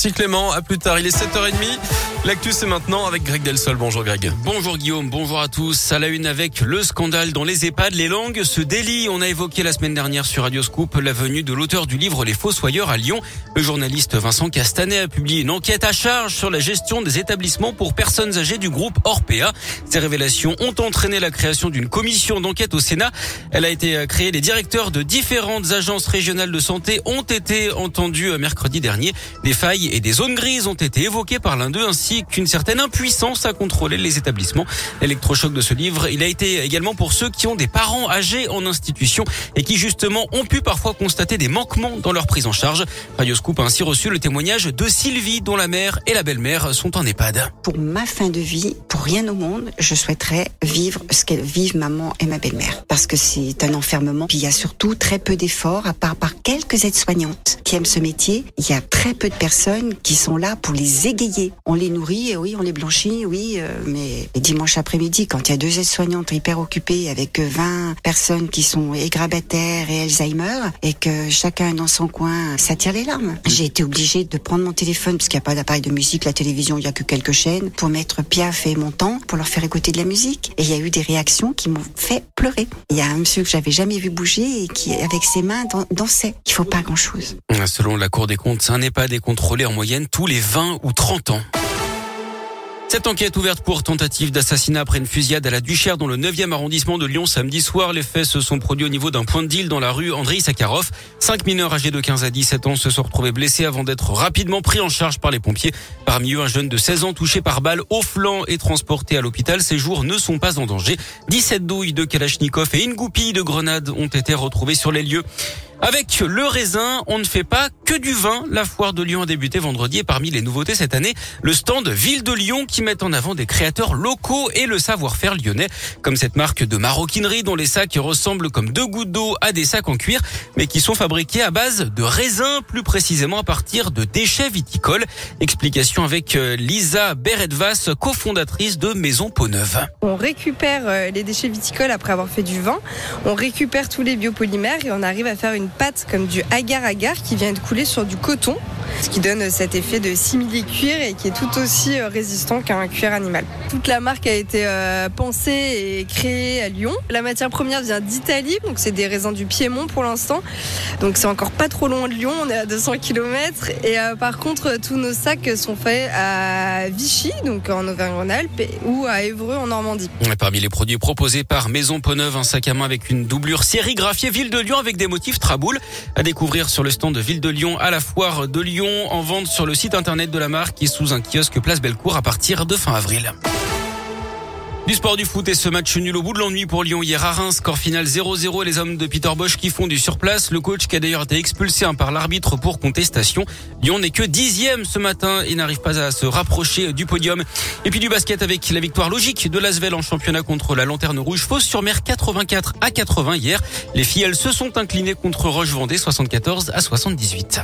Si Clément, à plus tard, il est 7h30. L'actu c'est maintenant avec Greg Delsol. Bonjour Greg. Bonjour Guillaume, bonjour à tous. À la une avec le scandale dans les EHPAD, les langues se délient. On a évoqué la semaine dernière sur Radio Scoop la venue de l'auteur du livre Les Fossoyeurs à Lyon. Le journaliste Vincent Castanet a publié une enquête à charge sur la gestion des établissements pour personnes âgées du groupe Orpea. Ces révélations ont entraîné la création d'une commission d'enquête au Sénat. Elle a été créée. Les directeurs de différentes agences régionales de santé ont été entendus mercredi dernier. Des failles et des zones grises ont été évoquées par l'un d'eux ainsi qu'une certaine impuissance à contrôler les établissements. L'électrochoc de ce livre, il a été également pour ceux qui ont des parents âgés en institution et qui justement ont pu parfois constater des manquements dans leur prise en charge. Radio Scoop a ainsi reçu le témoignage de Sylvie dont la mère et la belle-mère sont en EHPAD. Pour ma fin de vie, pour rien au monde, je souhaiterais vivre ce qu'elles vivent maman et ma belle-mère parce que c'est un enfermement. Puis il y a surtout très peu d'efforts à part par quelques aides-soignantes qui aiment ce métier. Il y a très peu de personnes qui sont là pour les égayer. On les nourrit, oui, on les blanchit, oui, euh, mais dimanche après-midi, quand il y a deux aides-soignantes hyper occupées avec 20 personnes qui sont égrabataires et Alzheimer, et que chacun dans son coin, ça tire les larmes. J'ai été obligée de prendre mon téléphone, parce qu'il n'y a pas d'appareil de musique, la télévision, il n'y a que quelques chaînes, pour mettre Piaf et mon temps, pour leur faire écouter de la musique. Et il y a eu des réactions qui m'ont fait pleurer. Il y a un monsieur que j'avais jamais vu bouger et qui, avec ses mains, dansait. Il faut pas grand-chose. Selon la Cour des comptes, un pas décontrôlé en moyenne tous les 20 ou 30 ans. Cette enquête ouverte pour tentative d'assassinat après une fusillade à la Duchère dans le 9e arrondissement de Lyon samedi soir. Les faits se sont produits au niveau d'un point de deal dans la rue André Sakharov. Cinq mineurs âgés de 15 à 17 ans se sont retrouvés blessés avant d'être rapidement pris en charge par les pompiers. Parmi eux, un jeune de 16 ans touché par balle au flanc et transporté à l'hôpital. Ses jours ne sont pas en danger. 17 douilles de Kalachnikov et une goupille de grenades ont été retrouvées sur les lieux. Avec le raisin, on ne fait pas que du vin. La foire de Lyon a débuté vendredi et parmi les nouveautés cette année, le stand Ville de Lyon qui met en avant des créateurs locaux et le savoir-faire lyonnais, comme cette marque de maroquinerie dont les sacs ressemblent comme deux gouttes d'eau à des sacs en cuir, mais qui sont fabriqués à base de raisin, plus précisément à partir de déchets viticoles. Explication avec euh, Lisa Beredvas, cofondatrice de Maison Peau-Neuve. On récupère euh, les déchets viticoles après avoir fait du vin, on récupère tous les biopolymères et on arrive à faire une pâte comme du agar-agar qui vient de couler sur du coton, ce qui donne cet effet de simili-cuir et qui est tout aussi euh, résistant qu'un cuir animal. Toute la marque a été euh, pensée et créée à Lyon. La matière première vient d'Italie, donc c'est des raisins du Piémont pour l'instant. Donc c'est encore pas trop loin de Lyon, on est à 200 km. Et euh, par contre, tous nos sacs sont faits à Vichy, donc en Auvergne-Rhône-Alpes, ou à Évreux en Normandie. parmi les produits proposés par Maison Peau-Neuve, un sac à main avec une doublure sérigraphiée Ville de Lyon avec des motifs Traboul. À découvrir sur le stand de Ville de Lyon à la foire de Lyon, en vente sur le site internet de la marque et sous un kiosque Place Bellecour à partir de fin avril. Du sport du foot et ce match nul au bout de l'ennui pour Lyon hier à Reims, score final 0-0 et les hommes de Peter Bosch qui font du surplace. Le coach qui a d'ailleurs été expulsé par l'arbitre pour contestation. Lyon n'est que dixième ce matin et n'arrive pas à se rapprocher du podium. Et puis du basket avec la victoire logique de l'Asvel en championnat contre la Lanterne Rouge. Fausse sur mer 84 à 80 hier. Les filles, se sont inclinées contre Roche-Vendée 74 à 78.